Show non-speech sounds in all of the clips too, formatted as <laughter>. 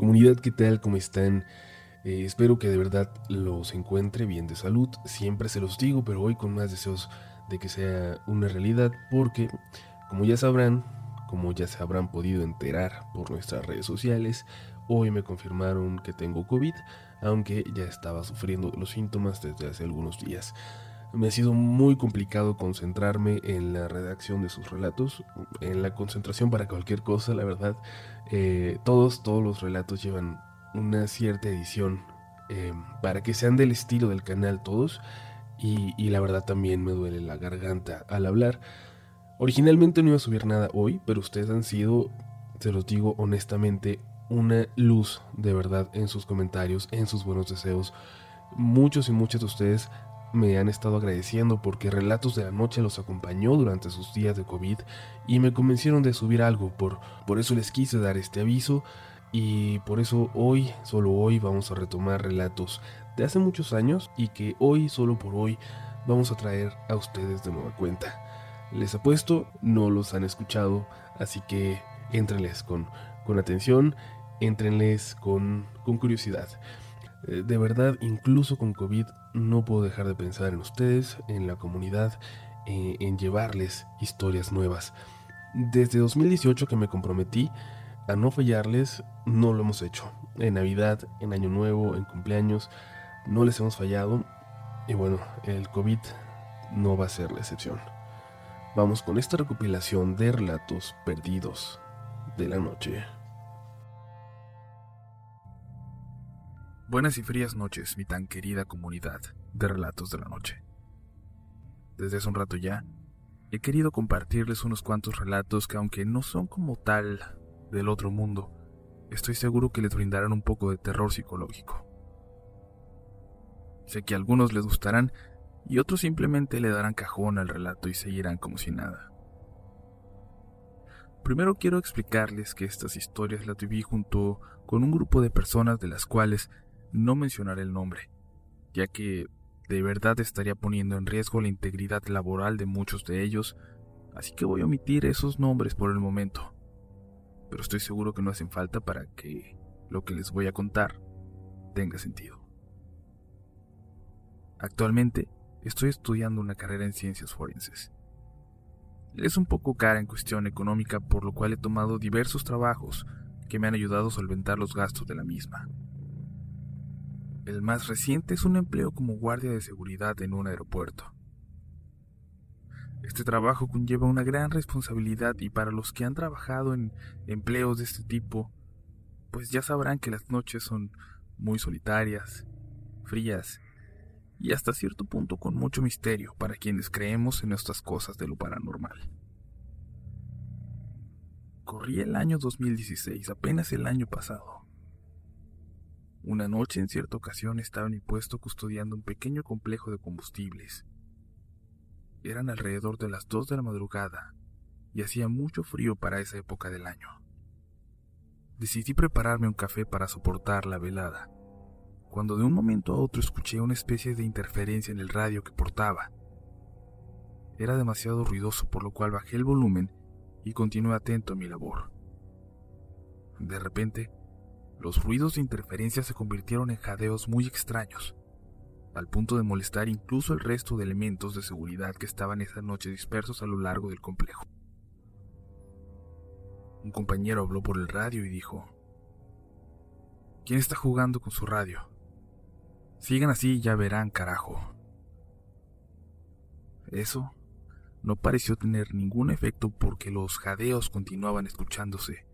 Comunidad, ¿qué tal? ¿Cómo están? Eh, espero que de verdad los encuentre bien de salud. Siempre se los digo, pero hoy con más deseos de que sea una realidad porque, como ya sabrán, como ya se habrán podido enterar por nuestras redes sociales, hoy me confirmaron que tengo COVID, aunque ya estaba sufriendo los síntomas desde hace algunos días. Me ha sido muy complicado concentrarme en la redacción de sus relatos, en la concentración para cualquier cosa, la verdad. Eh, todos, todos los relatos llevan una cierta edición eh, para que sean del estilo del canal todos. Y, y, la verdad también me duele la garganta al hablar. Originalmente no iba a subir nada hoy, pero ustedes han sido, se los digo honestamente, una luz de verdad en sus comentarios, en sus buenos deseos. Muchos y muchas de ustedes me han estado agradeciendo porque Relatos de la Noche los acompañó durante sus días de COVID y me convencieron de subir algo, por, por eso les quise dar este aviso y por eso hoy, solo hoy, vamos a retomar relatos de hace muchos años y que hoy, solo por hoy, vamos a traer a ustedes de nueva cuenta. Les apuesto, no los han escuchado, así que entrenles con, con atención, entrenles con, con curiosidad. Eh, de verdad, incluso con COVID, no puedo dejar de pensar en ustedes, en la comunidad, eh, en llevarles historias nuevas. Desde 2018 que me comprometí a no fallarles, no lo hemos hecho. En Navidad, en Año Nuevo, en cumpleaños, no les hemos fallado. Y bueno, el COVID no va a ser la excepción. Vamos con esta recopilación de relatos perdidos de la noche. Buenas y frías noches, mi tan querida comunidad de relatos de la noche. Desde hace un rato ya, he querido compartirles unos cuantos relatos que aunque no son como tal del otro mundo, estoy seguro que les brindarán un poco de terror psicológico. Sé que a algunos les gustarán y otros simplemente le darán cajón al relato y seguirán como si nada. Primero quiero explicarles que estas historias las viví junto con un grupo de personas de las cuales no mencionaré el nombre, ya que de verdad estaría poniendo en riesgo la integridad laboral de muchos de ellos, así que voy a omitir esos nombres por el momento. Pero estoy seguro que no hacen falta para que lo que les voy a contar tenga sentido. Actualmente estoy estudiando una carrera en ciencias forenses. Es un poco cara en cuestión económica, por lo cual he tomado diversos trabajos que me han ayudado a solventar los gastos de la misma. El más reciente es un empleo como guardia de seguridad en un aeropuerto. Este trabajo conlleva una gran responsabilidad y para los que han trabajado en empleos de este tipo, pues ya sabrán que las noches son muy solitarias, frías y hasta cierto punto con mucho misterio para quienes creemos en estas cosas de lo paranormal. Corría el año 2016, apenas el año pasado. Una noche en cierta ocasión estaba en mi puesto custodiando un pequeño complejo de combustibles. Eran alrededor de las dos de la madrugada y hacía mucho frío para esa época del año. Decidí prepararme un café para soportar la velada, cuando de un momento a otro escuché una especie de interferencia en el radio que portaba. Era demasiado ruidoso por lo cual bajé el volumen y continué atento a mi labor. De repente, los ruidos de interferencia se convirtieron en jadeos muy extraños, al punto de molestar incluso el resto de elementos de seguridad que estaban esa noche dispersos a lo largo del complejo. Un compañero habló por el radio y dijo, ¿Quién está jugando con su radio? Sigan así y ya verán, carajo. Eso no pareció tener ningún efecto porque los jadeos continuaban escuchándose,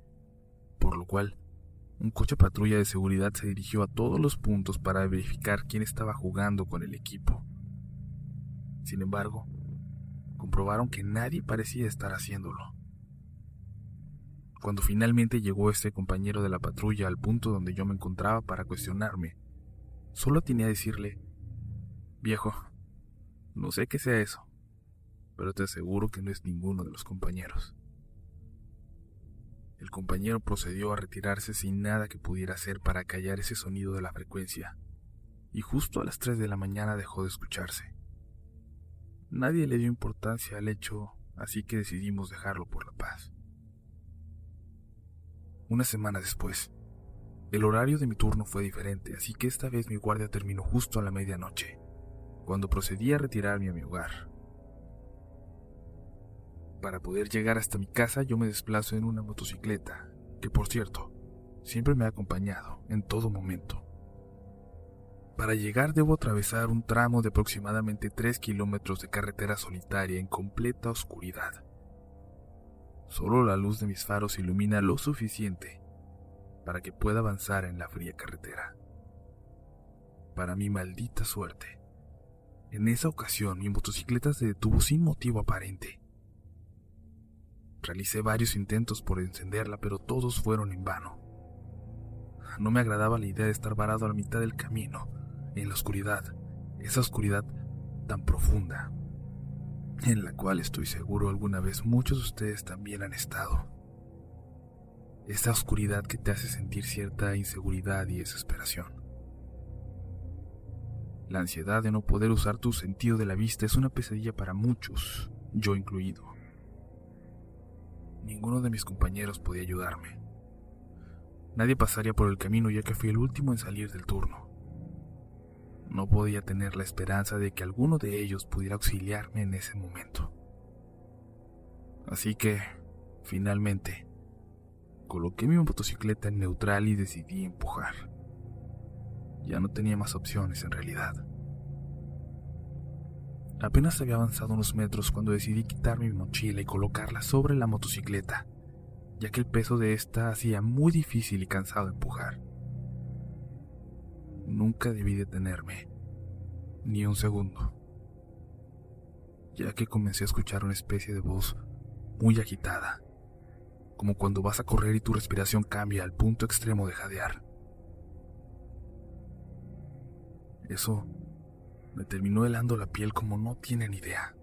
por lo cual un coche patrulla de seguridad se dirigió a todos los puntos para verificar quién estaba jugando con el equipo. Sin embargo, comprobaron que nadie parecía estar haciéndolo. Cuando finalmente llegó este compañero de la patrulla al punto donde yo me encontraba para cuestionarme, solo tenía a decirle, viejo, no sé qué sea eso, pero te aseguro que no es ninguno de los compañeros. El compañero procedió a retirarse sin nada que pudiera hacer para callar ese sonido de la frecuencia, y justo a las 3 de la mañana dejó de escucharse. Nadie le dio importancia al hecho, así que decidimos dejarlo por la paz. Una semana después, El horario de mi turno fue diferente, así que esta vez mi guardia terminó justo a la medianoche, cuando procedí a retirarme a mi hogar. Para poder llegar hasta mi casa yo me desplazo en una motocicleta, que por cierto, siempre me ha acompañado en todo momento. Para llegar debo atravesar un tramo de aproximadamente 3 kilómetros de carretera solitaria en completa oscuridad. Solo la luz de mis faros ilumina lo suficiente para que pueda avanzar en la fría carretera. Para mi maldita suerte, en esa ocasión mi motocicleta se detuvo sin motivo aparente. Realicé varios intentos por encenderla, pero todos fueron en vano. No me agradaba la idea de estar varado a la mitad del camino, en la oscuridad, esa oscuridad tan profunda, en la cual estoy seguro alguna vez muchos de ustedes también han estado. Esa oscuridad que te hace sentir cierta inseguridad y desesperación. La ansiedad de no poder usar tu sentido de la vista es una pesadilla para muchos, yo incluido. Ninguno de mis compañeros podía ayudarme. Nadie pasaría por el camino ya que fui el último en salir del turno. No podía tener la esperanza de que alguno de ellos pudiera auxiliarme en ese momento. Así que, finalmente, coloqué mi motocicleta en neutral y decidí empujar. Ya no tenía más opciones en realidad. Apenas había avanzado unos metros cuando decidí quitarme mi mochila y colocarla sobre la motocicleta, ya que el peso de esta hacía muy difícil y cansado empujar. Nunca debí detenerme, ni un segundo, ya que comencé a escuchar una especie de voz muy agitada, como cuando vas a correr y tu respiración cambia al punto extremo de jadear. Eso me terminó helando la piel como no tienen idea.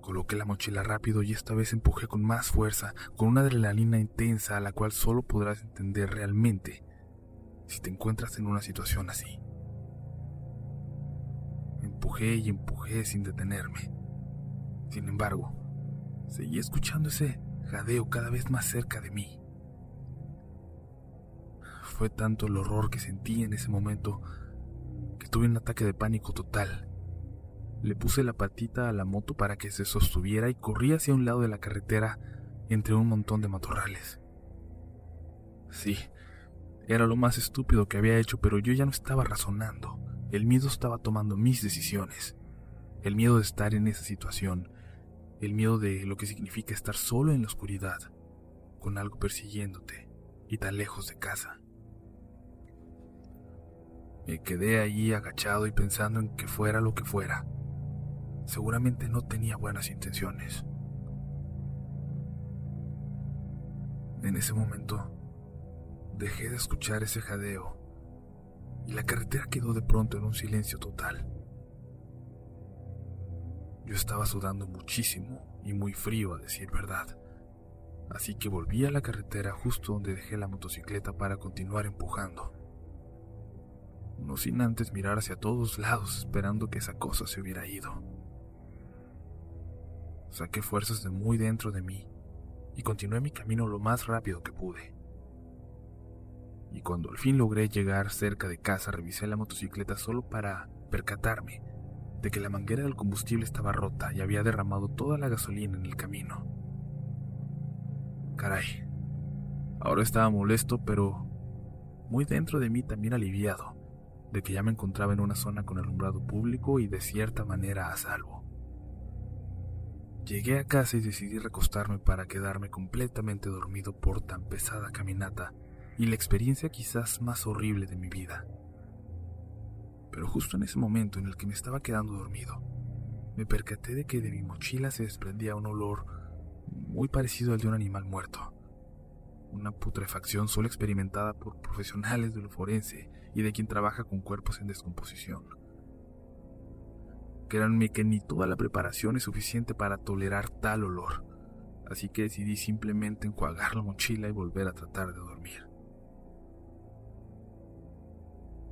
Coloqué la mochila rápido y esta vez empujé con más fuerza, con una adrenalina intensa a la cual solo podrás entender realmente si te encuentras en una situación así. Empujé y empujé sin detenerme. Sin embargo, seguí escuchando ese jadeo cada vez más cerca de mí. Fue tanto el horror que sentí en ese momento que tuve un ataque de pánico total. Le puse la patita a la moto para que se sostuviera y corrí hacia un lado de la carretera entre un montón de matorrales. Sí, era lo más estúpido que había hecho, pero yo ya no estaba razonando. El miedo estaba tomando mis decisiones. El miedo de estar en esa situación. El miedo de lo que significa estar solo en la oscuridad, con algo persiguiéndote y tan lejos de casa. Me quedé allí agachado y pensando en que fuera lo que fuera. Seguramente no tenía buenas intenciones. En ese momento, dejé de escuchar ese jadeo y la carretera quedó de pronto en un silencio total. Yo estaba sudando muchísimo y muy frío a decir verdad, así que volví a la carretera justo donde dejé la motocicleta para continuar empujando no sin antes mirar hacia todos lados esperando que esa cosa se hubiera ido. Saqué fuerzas de muy dentro de mí y continué mi camino lo más rápido que pude. Y cuando al fin logré llegar cerca de casa, revisé la motocicleta solo para percatarme de que la manguera del combustible estaba rota y había derramado toda la gasolina en el camino. Caray, ahora estaba molesto, pero muy dentro de mí también aliviado de que ya me encontraba en una zona con alumbrado público y de cierta manera a salvo. Llegué a casa y decidí recostarme para quedarme completamente dormido por tan pesada caminata y la experiencia quizás más horrible de mi vida. Pero justo en ese momento en el que me estaba quedando dormido, me percaté de que de mi mochila se desprendía un olor muy parecido al de un animal muerto. Una putrefacción solo experimentada por profesionales del forense y de quien trabaja con cuerpos en descomposición. Créanme que ni toda la preparación es suficiente para tolerar tal olor, así que decidí simplemente enjuagar la mochila y volver a tratar de dormir.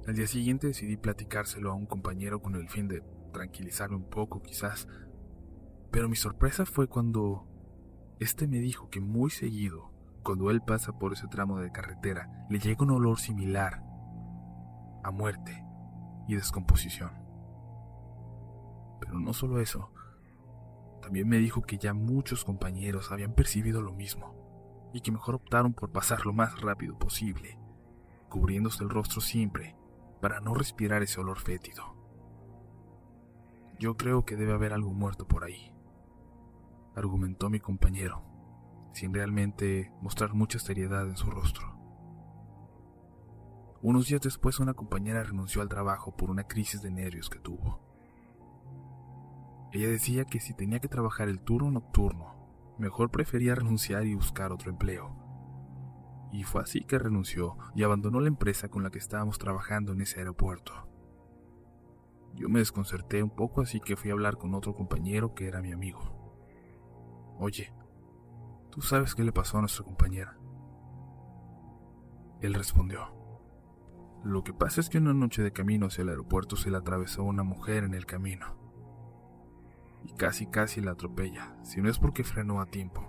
Al día siguiente decidí platicárselo a un compañero con el fin de tranquilizarme un poco quizás, pero mi sorpresa fue cuando este me dijo que muy seguido cuando él pasa por ese tramo de carretera, le llega un olor similar a muerte y descomposición. Pero no solo eso, también me dijo que ya muchos compañeros habían percibido lo mismo y que mejor optaron por pasar lo más rápido posible, cubriéndose el rostro siempre para no respirar ese olor fétido. Yo creo que debe haber algo muerto por ahí, argumentó mi compañero, sin realmente mostrar mucha seriedad en su rostro. Unos días después una compañera renunció al trabajo por una crisis de nervios que tuvo. Ella decía que si tenía que trabajar el turno nocturno, mejor prefería renunciar y buscar otro empleo. Y fue así que renunció y abandonó la empresa con la que estábamos trabajando en ese aeropuerto. Yo me desconcerté un poco así que fui a hablar con otro compañero que era mi amigo. Oye, ¿tú sabes qué le pasó a nuestra compañera? Él respondió. Lo que pasa es que una noche de camino hacia el aeropuerto se le atravesó una mujer en el camino. Y casi casi la atropella, si no es porque frenó a tiempo.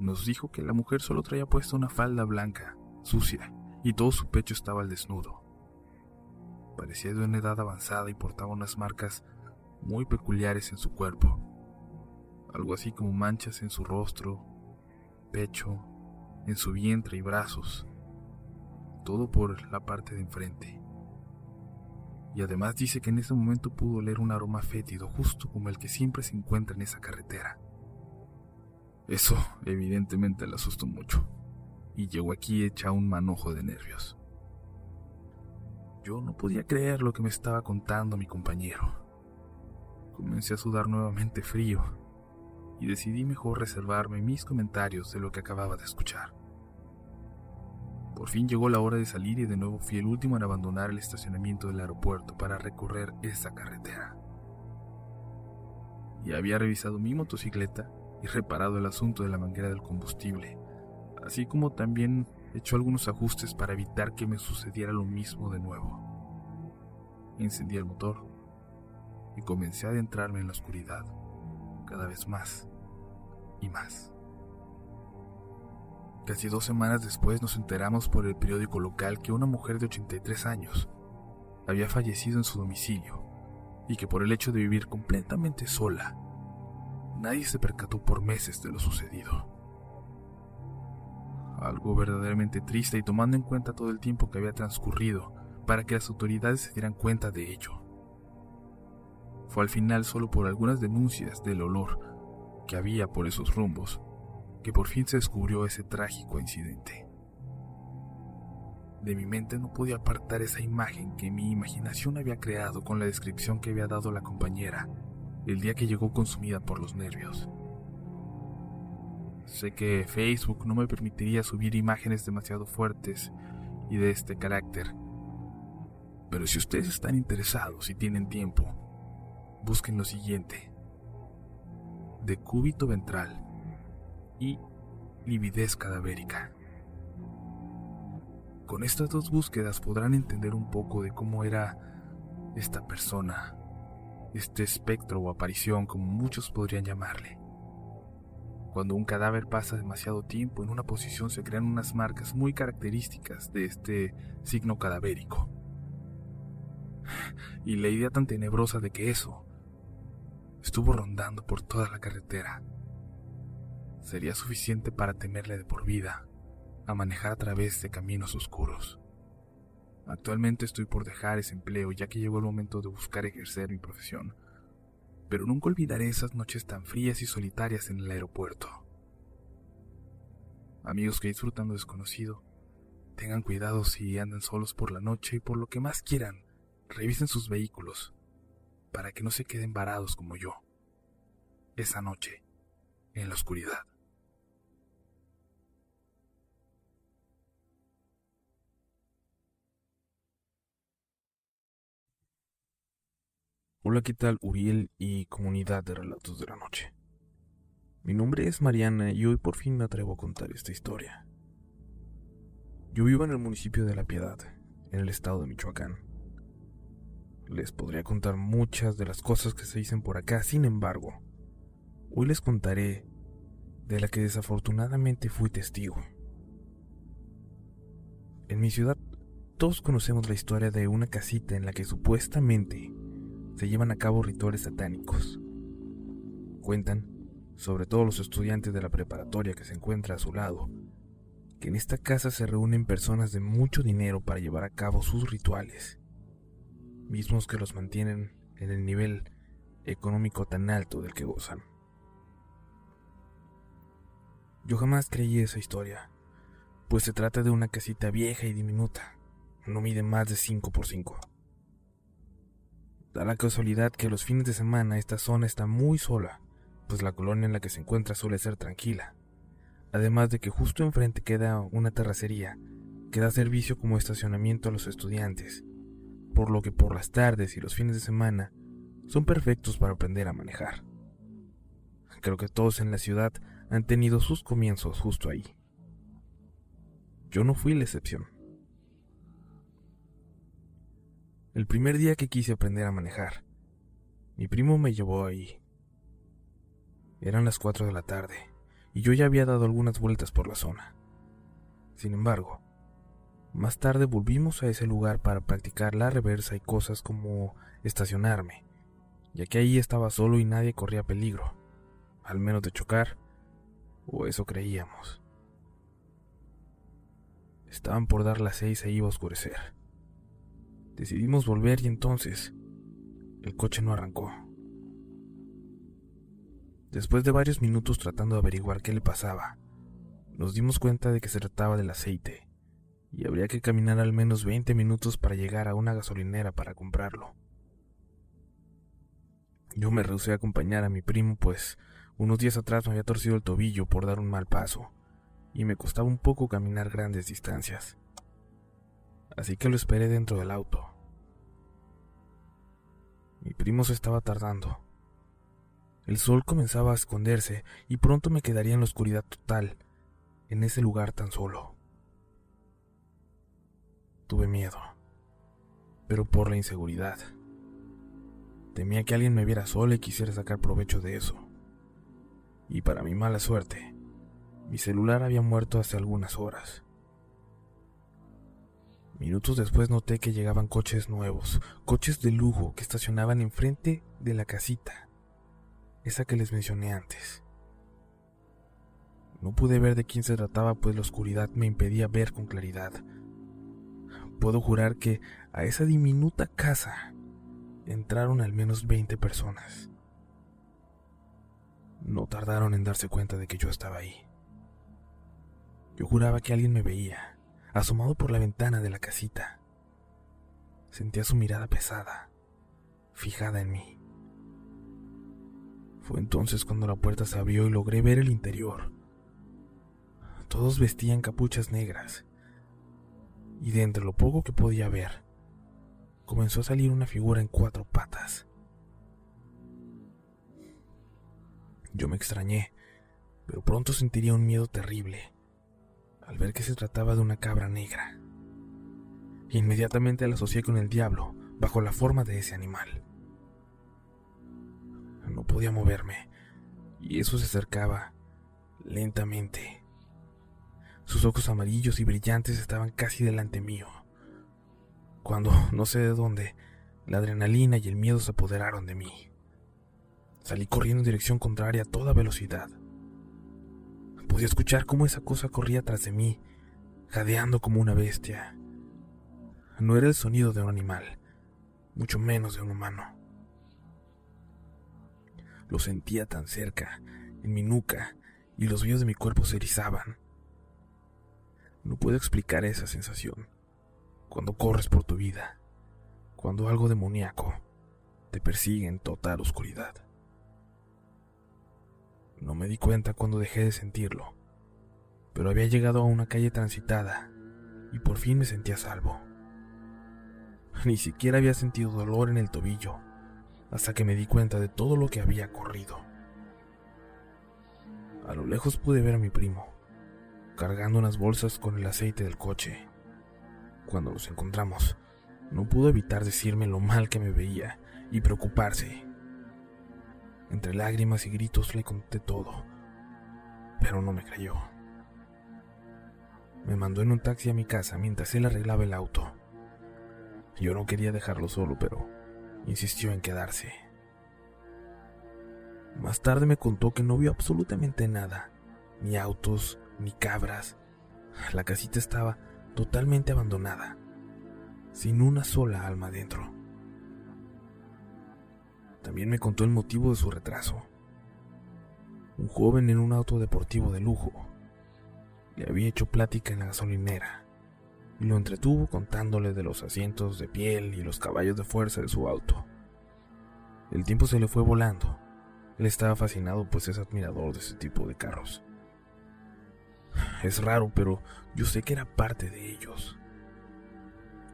Nos dijo que la mujer solo traía puesta una falda blanca, sucia, y todo su pecho estaba al desnudo. Parecía de una edad avanzada y portaba unas marcas muy peculiares en su cuerpo, algo así como manchas en su rostro, pecho, en su vientre y brazos todo por la parte de enfrente. Y además dice que en ese momento pudo oler un aroma fétido, justo como el que siempre se encuentra en esa carretera. Eso evidentemente le asustó mucho, y llegó aquí hecha un manojo de nervios. Yo no podía creer lo que me estaba contando mi compañero. Comencé a sudar nuevamente frío, y decidí mejor reservarme mis comentarios de lo que acababa de escuchar. Por fin llegó la hora de salir y de nuevo fui el último en abandonar el estacionamiento del aeropuerto para recorrer esa carretera. Ya había revisado mi motocicleta y reparado el asunto de la manguera del combustible, así como también hecho algunos ajustes para evitar que me sucediera lo mismo de nuevo. Encendí el motor y comencé a adentrarme en la oscuridad, cada vez más y más. Casi dos semanas después nos enteramos por el periódico local que una mujer de 83 años había fallecido en su domicilio y que por el hecho de vivir completamente sola, nadie se percató por meses de lo sucedido. Algo verdaderamente triste y tomando en cuenta todo el tiempo que había transcurrido para que las autoridades se dieran cuenta de ello. Fue al final solo por algunas denuncias del olor que había por esos rumbos que por fin se descubrió ese trágico incidente. De mi mente no podía apartar esa imagen que mi imaginación había creado con la descripción que había dado la compañera el día que llegó consumida por los nervios. Sé que Facebook no me permitiría subir imágenes demasiado fuertes y de este carácter, pero si ustedes están interesados y tienen tiempo, busquen lo siguiente. De cúbito ventral y lividez cadavérica. Con estas dos búsquedas podrán entender un poco de cómo era esta persona, este espectro o aparición como muchos podrían llamarle. Cuando un cadáver pasa demasiado tiempo en una posición se crean unas marcas muy características de este signo cadavérico. Y la idea tan tenebrosa de que eso estuvo rondando por toda la carretera sería suficiente para temerle de por vida, a manejar a través de caminos oscuros. Actualmente estoy por dejar ese empleo ya que llegó el momento de buscar ejercer mi profesión, pero nunca olvidaré esas noches tan frías y solitarias en el aeropuerto. Amigos que disfrutan lo desconocido, tengan cuidado si andan solos por la noche y por lo que más quieran, revisen sus vehículos, para que no se queden varados como yo, esa noche, en la oscuridad. Hola, ¿qué tal Uriel y comunidad de Relatos de la Noche? Mi nombre es Mariana y hoy por fin me atrevo a contar esta historia. Yo vivo en el municipio de La Piedad, en el estado de Michoacán. Les podría contar muchas de las cosas que se dicen por acá, sin embargo, hoy les contaré de la que desafortunadamente fui testigo. En mi ciudad todos conocemos la historia de una casita en la que supuestamente se llevan a cabo rituales satánicos. Cuentan, sobre todo los estudiantes de la preparatoria que se encuentra a su lado, que en esta casa se reúnen personas de mucho dinero para llevar a cabo sus rituales, mismos que los mantienen en el nivel económico tan alto del que gozan. Yo jamás creí esa historia, pues se trata de una casita vieja y diminuta, no mide más de 5 por 5. Da la casualidad que los fines de semana esta zona está muy sola, pues la colonia en la que se encuentra suele ser tranquila. Además de que justo enfrente queda una terracería que da servicio como estacionamiento a los estudiantes, por lo que por las tardes y los fines de semana son perfectos para aprender a manejar. Creo que todos en la ciudad han tenido sus comienzos justo ahí. Yo no fui la excepción. El primer día que quise aprender a manejar, mi primo me llevó ahí. Eran las 4 de la tarde y yo ya había dado algunas vueltas por la zona. Sin embargo, más tarde volvimos a ese lugar para practicar la reversa y cosas como estacionarme, ya que ahí estaba solo y nadie corría peligro, al menos de chocar, o eso creíamos. Estaban por dar las seis e iba a oscurecer. Decidimos volver y entonces el coche no arrancó. Después de varios minutos tratando de averiguar qué le pasaba, nos dimos cuenta de que se trataba del aceite y habría que caminar al menos 20 minutos para llegar a una gasolinera para comprarlo. Yo me rehusé a acompañar a mi primo, pues unos días atrás me había torcido el tobillo por dar un mal paso, y me costaba un poco caminar grandes distancias así que lo esperé dentro del auto. Mi primo se estaba tardando. El sol comenzaba a esconderse y pronto me quedaría en la oscuridad total, en ese lugar tan solo. Tuve miedo, pero por la inseguridad. Temía que alguien me viera solo y quisiera sacar provecho de eso. Y para mi mala suerte, mi celular había muerto hace algunas horas. Minutos después noté que llegaban coches nuevos, coches de lujo que estacionaban enfrente de la casita, esa que les mencioné antes. No pude ver de quién se trataba, pues la oscuridad me impedía ver con claridad. Puedo jurar que a esa diminuta casa entraron al menos 20 personas. No tardaron en darse cuenta de que yo estaba ahí. Yo juraba que alguien me veía asomado por la ventana de la casita. Sentía su mirada pesada, fijada en mí. Fue entonces cuando la puerta se abrió y logré ver el interior. Todos vestían capuchas negras, y de entre lo poco que podía ver, comenzó a salir una figura en cuatro patas. Yo me extrañé, pero pronto sentiría un miedo terrible al ver que se trataba de una cabra negra. Inmediatamente la asocié con el diablo bajo la forma de ese animal. No podía moverme y eso se acercaba lentamente. Sus ojos amarillos y brillantes estaban casi delante mío. Cuando, no sé de dónde, la adrenalina y el miedo se apoderaron de mí. Salí corriendo en dirección contraria a toda velocidad. Podía escuchar cómo esa cosa corría tras de mí, jadeando como una bestia. No era el sonido de un animal, mucho menos de un humano. Lo sentía tan cerca, en mi nuca, y los vellos de mi cuerpo se erizaban. No puedo explicar esa sensación. Cuando corres por tu vida, cuando algo demoníaco te persigue en total oscuridad. No me di cuenta cuando dejé de sentirlo, pero había llegado a una calle transitada y por fin me sentía salvo. <laughs> Ni siquiera había sentido dolor en el tobillo hasta que me di cuenta de todo lo que había corrido. A lo lejos pude ver a mi primo, cargando unas bolsas con el aceite del coche. Cuando nos encontramos, no pudo evitar decirme lo mal que me veía y preocuparse entre lágrimas y gritos le conté todo. pero no me creyó. Me mandó en un taxi a mi casa mientras él arreglaba el auto. Yo no quería dejarlo solo, pero insistió en quedarse. Más tarde me contó que no vio absolutamente nada, ni autos, ni cabras. La casita estaba totalmente abandonada, sin una sola alma dentro. También me contó el motivo de su retraso. Un joven en un auto deportivo de lujo le había hecho plática en la gasolinera y lo entretuvo contándole de los asientos de piel y los caballos de fuerza de su auto. El tiempo se le fue volando. Él estaba fascinado pues es admirador de ese tipo de carros. Es raro, pero yo sé que era parte de ellos.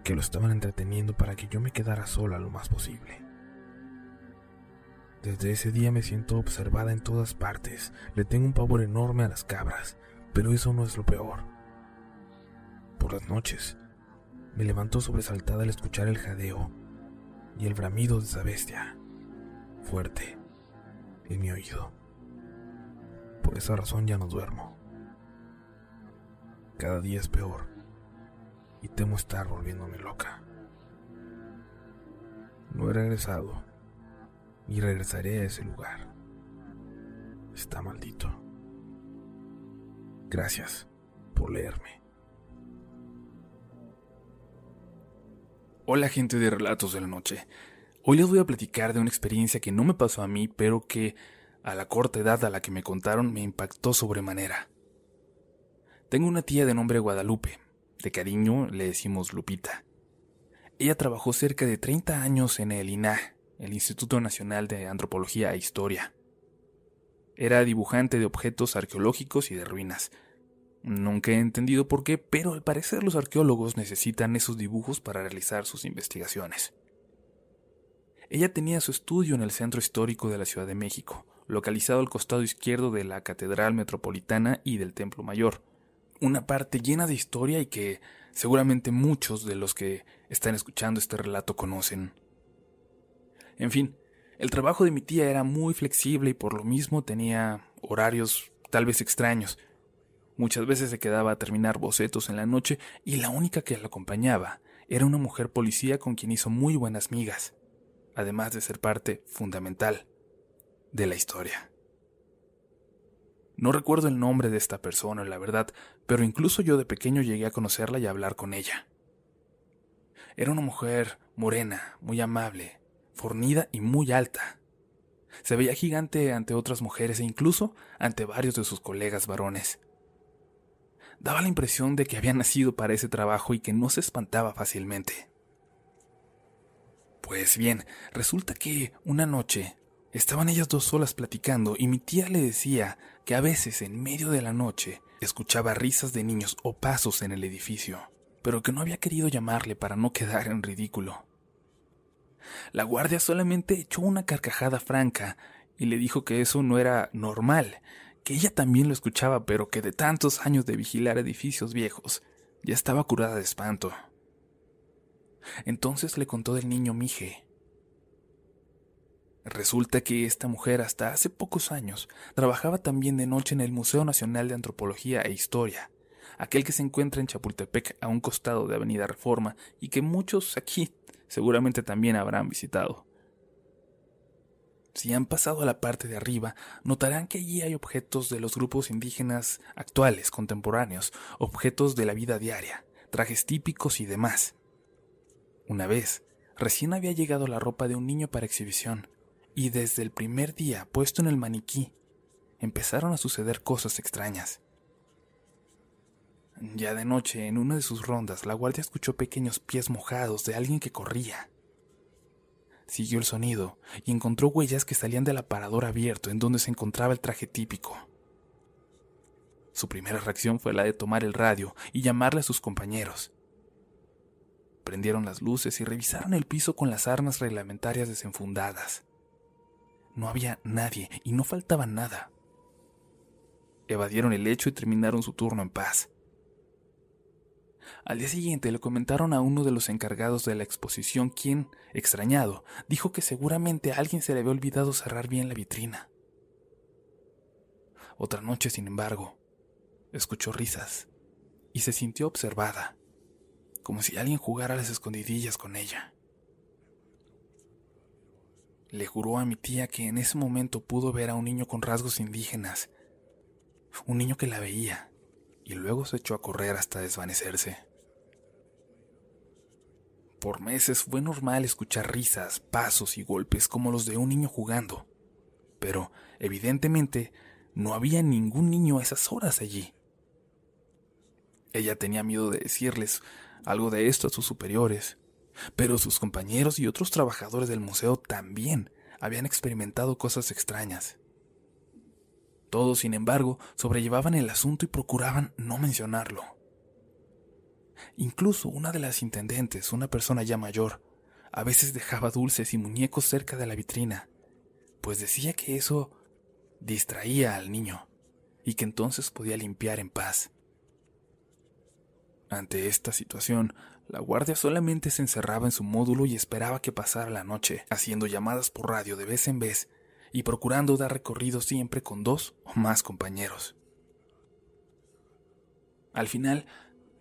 Que lo estaban entreteniendo para que yo me quedara sola lo más posible. Desde ese día me siento observada en todas partes. Le tengo un pavor enorme a las cabras, pero eso no es lo peor. Por las noches, me levanto sobresaltada al escuchar el jadeo y el bramido de esa bestia, fuerte, en mi oído. Por esa razón ya no duermo. Cada día es peor y temo estar volviéndome loca. No he regresado y regresaré a ese lugar. Está maldito. Gracias por leerme. Hola gente de Relatos de la Noche. Hoy les voy a platicar de una experiencia que no me pasó a mí, pero que a la corta edad a la que me contaron me impactó sobremanera. Tengo una tía de nombre Guadalupe, de cariño le decimos Lupita. Ella trabajó cerca de 30 años en el INAH, el Instituto Nacional de Antropología e Historia. Era dibujante de objetos arqueológicos y de ruinas. Nunca he entendido por qué, pero al parecer los arqueólogos necesitan esos dibujos para realizar sus investigaciones. Ella tenía su estudio en el Centro Histórico de la Ciudad de México, localizado al costado izquierdo de la Catedral Metropolitana y del Templo Mayor. Una parte llena de historia y que seguramente muchos de los que están escuchando este relato conocen. En fin, el trabajo de mi tía era muy flexible y por lo mismo tenía horarios tal vez extraños. Muchas veces se quedaba a terminar bocetos en la noche y la única que la acompañaba era una mujer policía con quien hizo muy buenas migas, además de ser parte fundamental de la historia. No recuerdo el nombre de esta persona, la verdad, pero incluso yo de pequeño llegué a conocerla y a hablar con ella. Era una mujer morena, muy amable, fornida y muy alta. Se veía gigante ante otras mujeres e incluso ante varios de sus colegas varones. Daba la impresión de que había nacido para ese trabajo y que no se espantaba fácilmente. Pues bien, resulta que una noche estaban ellas dos solas platicando y mi tía le decía que a veces en medio de la noche escuchaba risas de niños o pasos en el edificio, pero que no había querido llamarle para no quedar en ridículo. La guardia solamente echó una carcajada franca y le dijo que eso no era normal, que ella también lo escuchaba, pero que de tantos años de vigilar edificios viejos ya estaba curada de espanto. Entonces le contó del niño Mije. Resulta que esta mujer hasta hace pocos años trabajaba también de noche en el Museo Nacional de Antropología e Historia, aquel que se encuentra en Chapultepec a un costado de Avenida Reforma y que muchos aquí seguramente también habrán visitado. Si han pasado a la parte de arriba, notarán que allí hay objetos de los grupos indígenas actuales, contemporáneos, objetos de la vida diaria, trajes típicos y demás. Una vez, recién había llegado la ropa de un niño para exhibición, y desde el primer día puesto en el maniquí, empezaron a suceder cosas extrañas. Ya de noche, en una de sus rondas, la guardia escuchó pequeños pies mojados de alguien que corría. Siguió el sonido y encontró huellas que salían del aparador abierto en donde se encontraba el traje típico. Su primera reacción fue la de tomar el radio y llamarle a sus compañeros. Prendieron las luces y revisaron el piso con las armas reglamentarias desenfundadas. No había nadie y no faltaba nada. Evadieron el hecho y terminaron su turno en paz. Al día siguiente le comentaron a uno de los encargados de la exposición quien, extrañado, dijo que seguramente a alguien se le había olvidado cerrar bien la vitrina. Otra noche, sin embargo, escuchó risas y se sintió observada, como si alguien jugara las escondidillas con ella. Le juró a mi tía que en ese momento pudo ver a un niño con rasgos indígenas, un niño que la veía, y luego se echó a correr hasta desvanecerse. Por meses fue normal escuchar risas, pasos y golpes como los de un niño jugando, pero evidentemente no había ningún niño a esas horas allí. Ella tenía miedo de decirles algo de esto a sus superiores, pero sus compañeros y otros trabajadores del museo también habían experimentado cosas extrañas. Todos, sin embargo, sobrellevaban el asunto y procuraban no mencionarlo. Incluso una de las intendentes, una persona ya mayor, a veces dejaba dulces y muñecos cerca de la vitrina, pues decía que eso distraía al niño y que entonces podía limpiar en paz. Ante esta situación, la guardia solamente se encerraba en su módulo y esperaba que pasara la noche, haciendo llamadas por radio de vez en vez y procurando dar recorrido siempre con dos o más compañeros. Al final,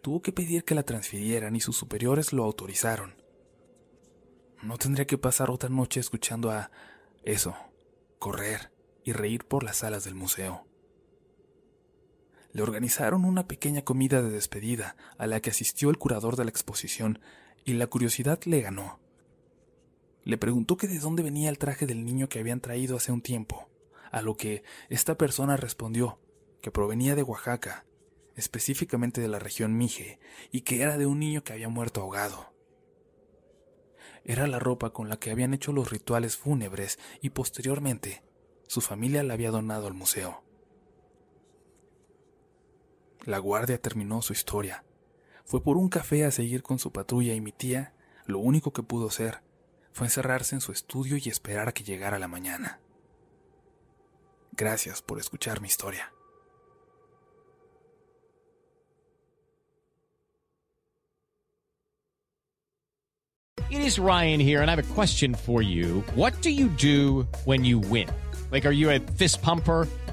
tuvo que pedir que la transfirieran y sus superiores lo autorizaron. No tendría que pasar otra noche escuchando a eso, correr y reír por las salas del museo le organizaron una pequeña comida de despedida a la que asistió el curador de la exposición y la curiosidad le ganó. Le preguntó que de dónde venía el traje del niño que habían traído hace un tiempo, a lo que esta persona respondió que provenía de Oaxaca, específicamente de la región Mije, y que era de un niño que había muerto ahogado. Era la ropa con la que habían hecho los rituales fúnebres y posteriormente su familia la había donado al museo. La guardia terminó su historia. Fue por un café a seguir con su patrulla y mi tía, lo único que pudo hacer fue encerrarse en su estudio y esperar a que llegara la mañana. Gracias por escuchar mi historia. It is Ryan here and I have a question for you. What do you do when you win? Like are you a fist pumper?